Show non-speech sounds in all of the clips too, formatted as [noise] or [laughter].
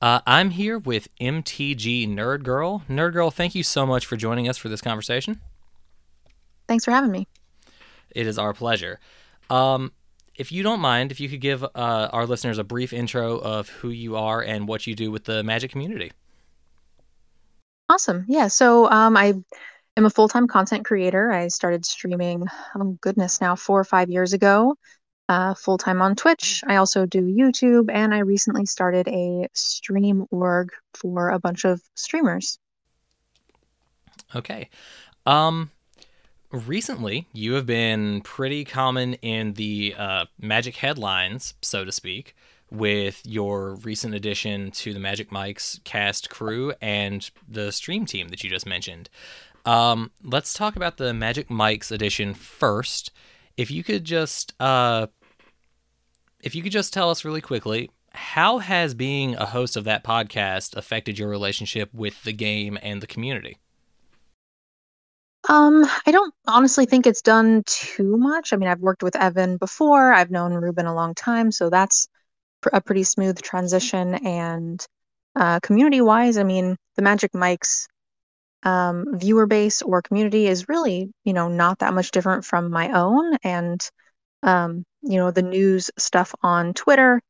Uh, I'm here with MTG Nerd Girl. Nerd Girl, thank you so much for joining us for this conversation. Thanks for having me. It is our pleasure. Um, if you don't mind, if you could give uh, our listeners a brief intro of who you are and what you do with the Magic community. Awesome. Yeah. So um, I am a full time content creator. I started streaming, oh goodness, now four or five years ago, uh, full time on Twitch. I also do YouTube, and I recently started a stream org for a bunch of streamers. Okay. Um, recently, you have been pretty common in the uh, Magic headlines, so to speak, with your recent addition to the Magic Mics cast crew and the stream team that you just mentioned. Um, let's talk about the Magic Mics edition first. If you could just, uh, if you could just tell us really quickly, how has being a host of that podcast affected your relationship with the game and the community? Um, I don't honestly think it's done too much. I mean, I've worked with Evan before. I've known Ruben a long time, so that's pr- a pretty smooth transition. And uh, community-wise, I mean, the Magic Mics um, viewer base or community is really, you know, not that much different from my own. And um, you know, the news stuff on Twitter.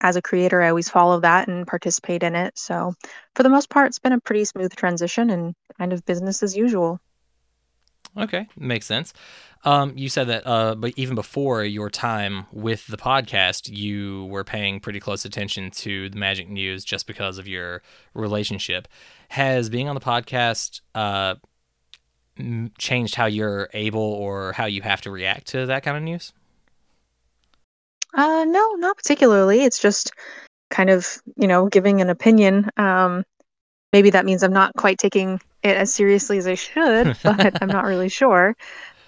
As a creator, I always follow that and participate in it. So, for the most part, it's been a pretty smooth transition and kind of business as usual. Okay, makes sense. Um, you said that, uh, but even before your time with the podcast, you were paying pretty close attention to the Magic News just because of your relationship. Has being on the podcast uh, changed how you're able or how you have to react to that kind of news? Uh, no, not particularly. It's just kind of, you know, giving an opinion. Um, maybe that means I'm not quite taking it as seriously as I should, [laughs] but I'm not really sure.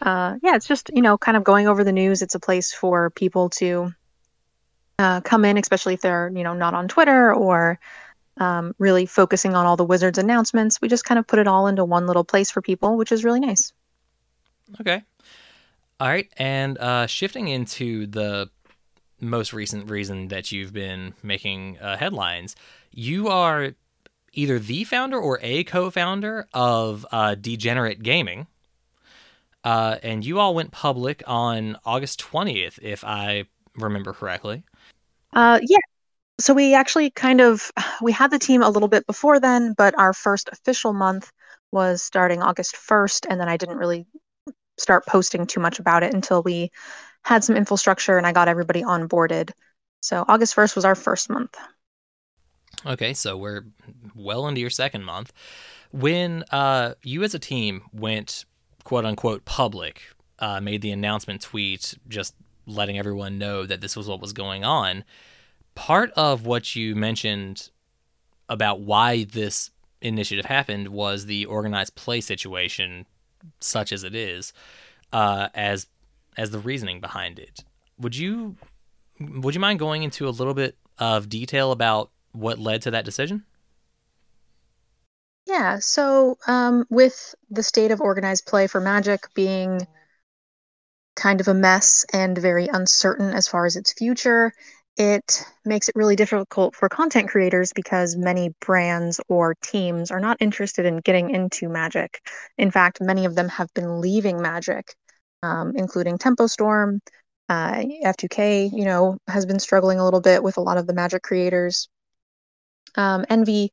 Uh, yeah, it's just you know kind of going over the news. It's a place for people to uh, come in, especially if they're you know not on Twitter or um, really focusing on all the Wizards announcements. We just kind of put it all into one little place for people, which is really nice. Okay. All right, and uh, shifting into the most recent reason that you've been making uh, headlines, you are either the founder or a co-founder of uh, Degenerate Gaming. Uh, and you all went public on August 20th, if I remember correctly. Uh, yeah. So we actually kind of we had the team a little bit before then, but our first official month was starting August 1st, and then I didn't really start posting too much about it until we had some infrastructure and I got everybody onboarded. So August 1st was our first month. Okay, so we're well into your second month. When uh, you as a team went quote unquote public, uh, made the announcement tweet just letting everyone know that this was what was going on, part of what you mentioned about why this initiative happened was the organized play situation, such as it is, uh, as as the reasoning behind it. Would you would you mind going into a little bit of detail about what led to that decision? Yeah, so um, with the state of organized play for Magic being kind of a mess and very uncertain as far as its future, it makes it really difficult for content creators because many brands or teams are not interested in getting into Magic. In fact, many of them have been leaving Magic, um, including Tempo Storm. Uh, F2K, you know, has been struggling a little bit with a lot of the Magic creators um, Envy,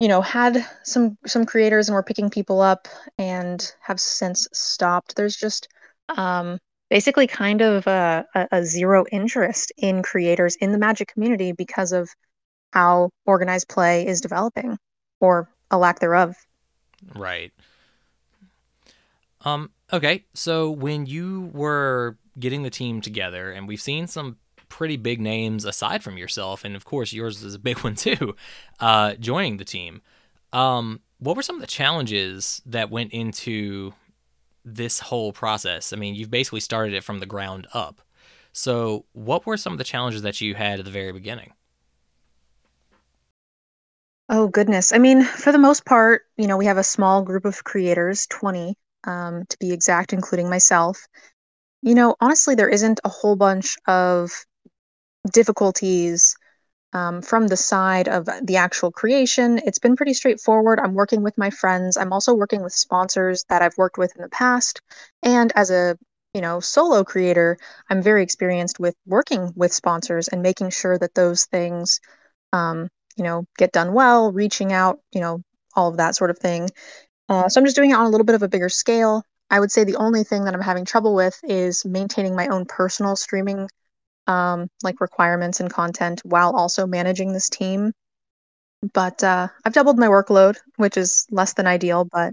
you know, had some some creators and were picking people up and have since stopped. There's just um, basically kind of a, a, a zero interest in creators in the Magic community because of how organized play is developing or a lack thereof. Right. Um, okay, so when you were getting the team together, and we've seen some pretty big names aside from yourself, and of course yours is a big [laughs] one too, uh, joining the team. Um, what were some of the challenges that went into this whole process? I mean, you've basically started it from the ground up. So, what were some of the challenges that you had at the very beginning? Oh, goodness. I mean, for the most part, you know, we have a small group of creators, 20 um, to be exact, including myself. You know, honestly, there isn't a whole bunch of difficulties um, from the side of the actual creation, it's been pretty straightforward. I'm working with my friends. I'm also working with sponsors that I've worked with in the past. And as a you know solo creator, I'm very experienced with working with sponsors and making sure that those things, um, you know, get done well, reaching out, you know, all of that sort of thing. Uh, so I'm just doing it on a little bit of a bigger scale. I would say the only thing that I'm having trouble with is maintaining my own personal streaming um, like requirements and content while also managing this team. But uh, I've doubled my workload, which is less than ideal, but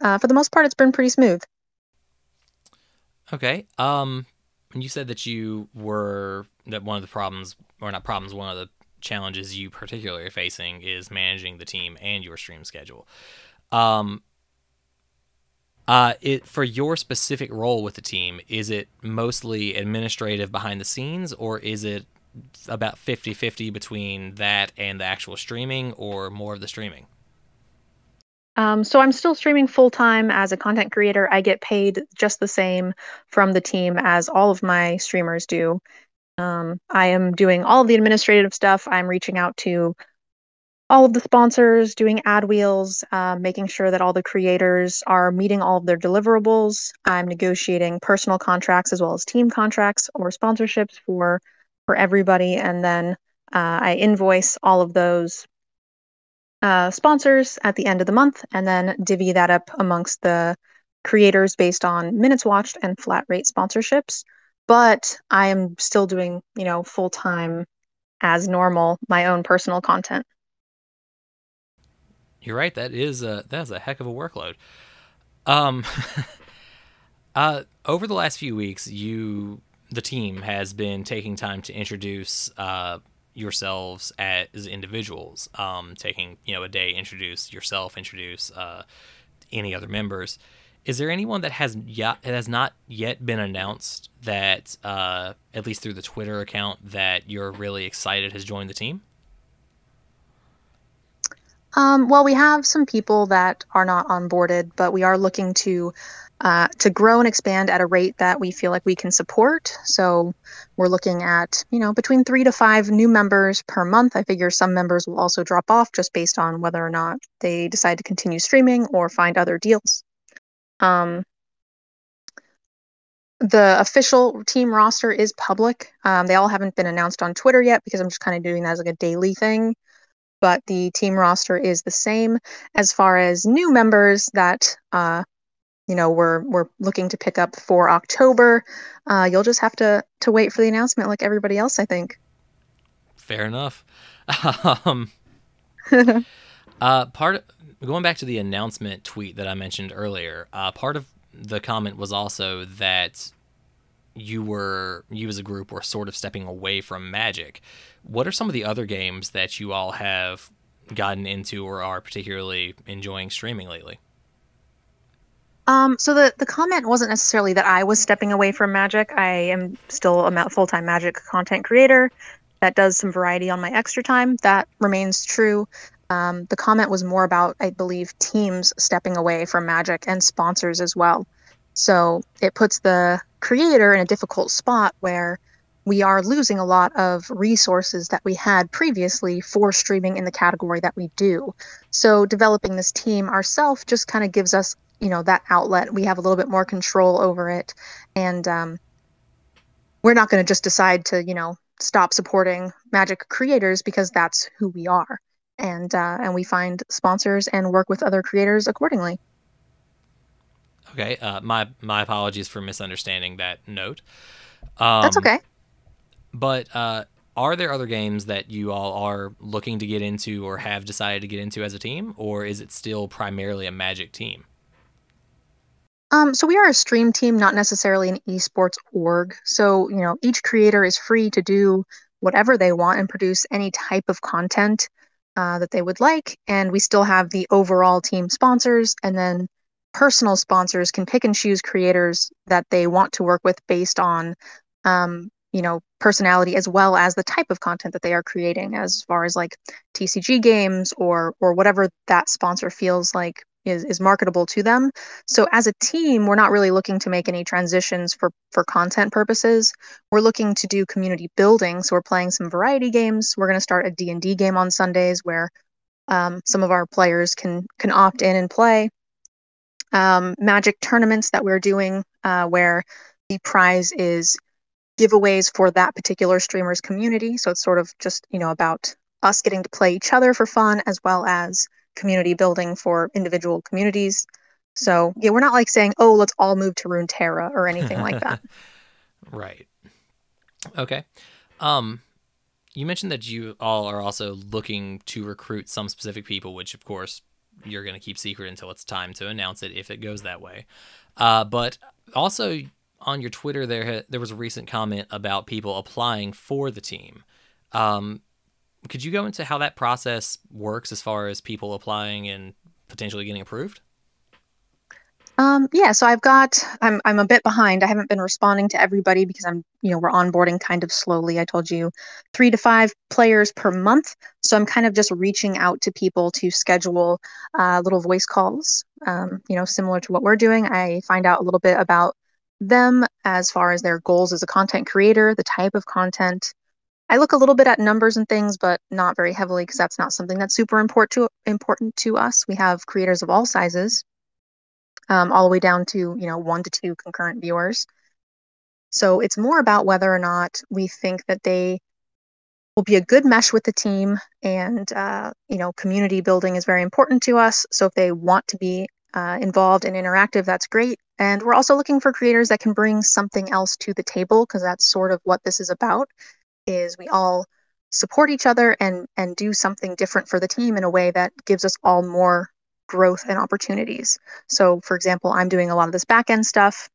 uh, for the most part, it's been pretty smooth. Okay. Um, you said that you were that one of the problems, or not problems, one of the challenges you particularly are facing is managing the team and your stream schedule. Um, uh, it for your specific role with the team, is it mostly administrative behind the scenes, or is it about 50-50 between that and the actual streaming, or more of the streaming? Um, so I'm still streaming full time as a content creator. I get paid just the same from the team as all of my streamers do. Um, I am doing all of the administrative stuff. I'm reaching out to all of the sponsors, doing ad wheels, uh, making sure that all the creators are meeting all of their deliverables. I'm negotiating personal contracts as well as team contracts or sponsorships for for everybody, and then uh, I invoice all of those uh, sponsors at the end of the month, and then divvy that up amongst the creators based on minutes watched and flat rate sponsorships. But I am still doing, you know, full time as normal my own personal content. You're right. That is a that's a heck of a workload. Um, [laughs] uh, over the last few weeks, you the team has been taking time to introduce uh, yourselves as individuals. Um, taking you know a day, introduce yourself, introduce uh, any other members. Is there anyone that has yet has not yet been announced that uh, at least through the Twitter account that you're really excited has joined the team? Um, well, we have some people that are not onboarded, but we are looking to uh, to grow and expand at a rate that we feel like we can support. So we're looking at you know between three to five new members per month. I figure some members will also drop off just based on whether or not they decide to continue streaming or find other deals. Um, the official team roster is public. Um, they all haven't been announced on Twitter yet because I'm just kind of doing that as like a daily thing but the team roster is the same. As far as new members that uh, you know we're we're looking to pick up for October, uh, you'll just have to to wait for the announcement, like everybody else, I think. Fair enough. [laughs] um, [laughs] uh, part of, going back to the announcement tweet that I mentioned earlier. Uh, part of the comment was also that you were you as a group were sort of stepping away from Magic. What are some of the other games that you all have gotten into or are particularly enjoying streaming lately? Um, so the the comment wasn't necessarily that I was stepping away from Magic. I am still a full time Magic content creator that does some variety on my extra time. That remains true. Um, the comment was more about, I believe, teams stepping away from Magic and sponsors as well. So it puts the creator in a difficult spot where we are losing a lot of resources that we had previously for streaming in the category that we do. So developing this team ourselves just kind of gives us, you know, that outlet. We have a little bit more control over it, and um, we're not going to just decide to, you know, stop supporting Magic creators because that's who we are, and uh, and we find sponsors and work with other creators accordingly. Okay, uh, my my apologies for misunderstanding that note. Um, That's okay. But uh, are there other games that you all are looking to get into or have decided to get into as a team, or is it still primarily a Magic team? Um, so we are a stream team, not necessarily an esports org. So you know, each creator is free to do whatever they want and produce any type of content uh, that they would like, and we still have the overall team sponsors, and then personal sponsors can pick and choose creators that they want to work with based on um, you know personality as well as the type of content that they are creating as far as like tcg games or or whatever that sponsor feels like is, is marketable to them. So as a team, we're not really looking to make any transitions for, for content purposes. We're looking to do community building. So we're playing some variety games. We're going to start a D&D game on Sundays where um, some of our players can can opt in and play. Um, magic tournaments that we're doing uh, where the prize is giveaways for that particular streamer's community. So it's sort of just, you know, about us getting to play each other for fun as well as community building for individual communities. So yeah, we're not like saying, oh, let's all move to Runeterra or anything like that. [laughs] right. Okay. Um, you mentioned that you all are also looking to recruit some specific people, which of course you're going to keep secret until it's time to announce it if it goes that way. Uh, but also on your Twitter, there there was a recent comment about people applying for the team. Um, could you go into how that process works as far as people applying and potentially getting approved? Um, yeah, so I've got I'm I'm a bit behind. I haven't been responding to everybody because I'm you know we're onboarding kind of slowly. I told you three to five players per month, so I'm kind of just reaching out to people to schedule uh, little voice calls. Um, you know, similar to what we're doing. I find out a little bit about them as far as their goals as a content creator, the type of content, I look a little bit at numbers and things, but not very heavily because that's not something that's super important to important to us. We have creators of all sizes, um, all the way down to you know one to two concurrent viewers. So it's more about whether or not we think that they will be a good mesh with the team, and uh, you know community building is very important to us. So if they want to be uh, involved and interactive, that's great. And we're also looking for creators that can bring something else to the table because that's sort of what this is about is we all support each other and and do something different for the team in a way that gives us all more growth and opportunities. So for example, I'm doing a lot of this back end stuff.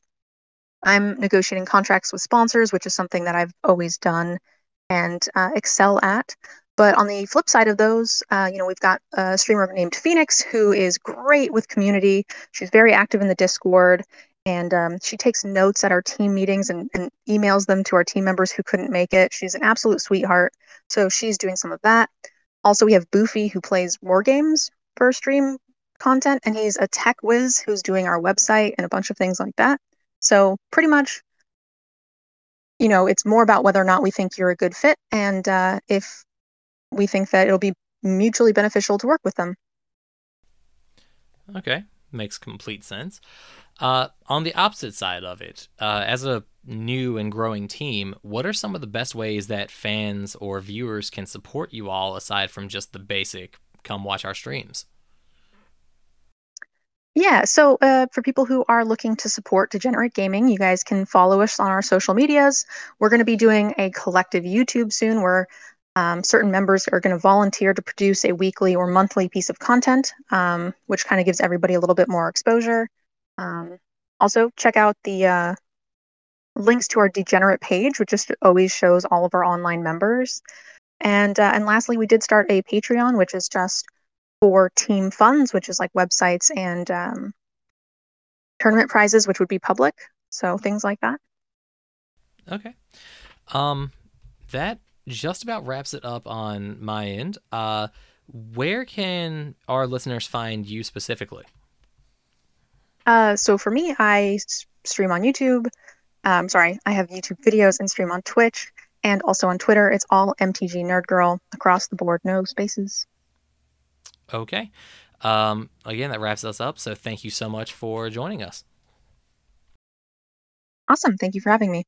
I'm negotiating contracts with sponsors, which is something that I've always done and uh, excel at. But on the flip side of those, uh, you know, we've got a streamer named Phoenix who is great with community. She's very active in the Discord and um, she takes notes at our team meetings and, and, emails them to our team members who couldn't make it. She's an absolute sweetheart. So she's doing some of that. Also, we have Boofy who plays war games for stream content, and he's a tech whiz who's doing our website and a bunch of things like that. So pretty much, you know, it's more about whether or not we think you're a good fit, and uh, if we think that it'll be mutually beneficial to work with them. Okay, makes complete sense. Uh, on the opposite side of it, uh, as a new and growing team, what are some of the best ways that fans or viewers can support you all aside from just the basic come watch our streams? Yeah, so uh, for people who are looking to support Degenerate Gaming, you guys can follow us on our social medias. We're going to be doing a collective YouTube soon where um, certain members are going to volunteer to produce a weekly or monthly piece of content, um, which kind of gives everybody a little bit more exposure. Um, also, check out the uh, links to our Degenerate page, which just always shows all of our online members. And uh, and lastly, we did start a Patreon, which is just for team funds, which is like websites and um, tournament prizes, which would be public. So things like that. Okay. Um, that just about wraps it up on my end. Uh, where can our listeners find you specifically? Uh, so for me, I stream on YouTube. Um, sorry, I have YouTube videos and stream on Twitch and also on Twitter. It's all MTG Nerd Girl across the board, no spaces. Okay. Um, again, that wraps us up. So thank you so much for joining us. Awesome. Thank you for having me.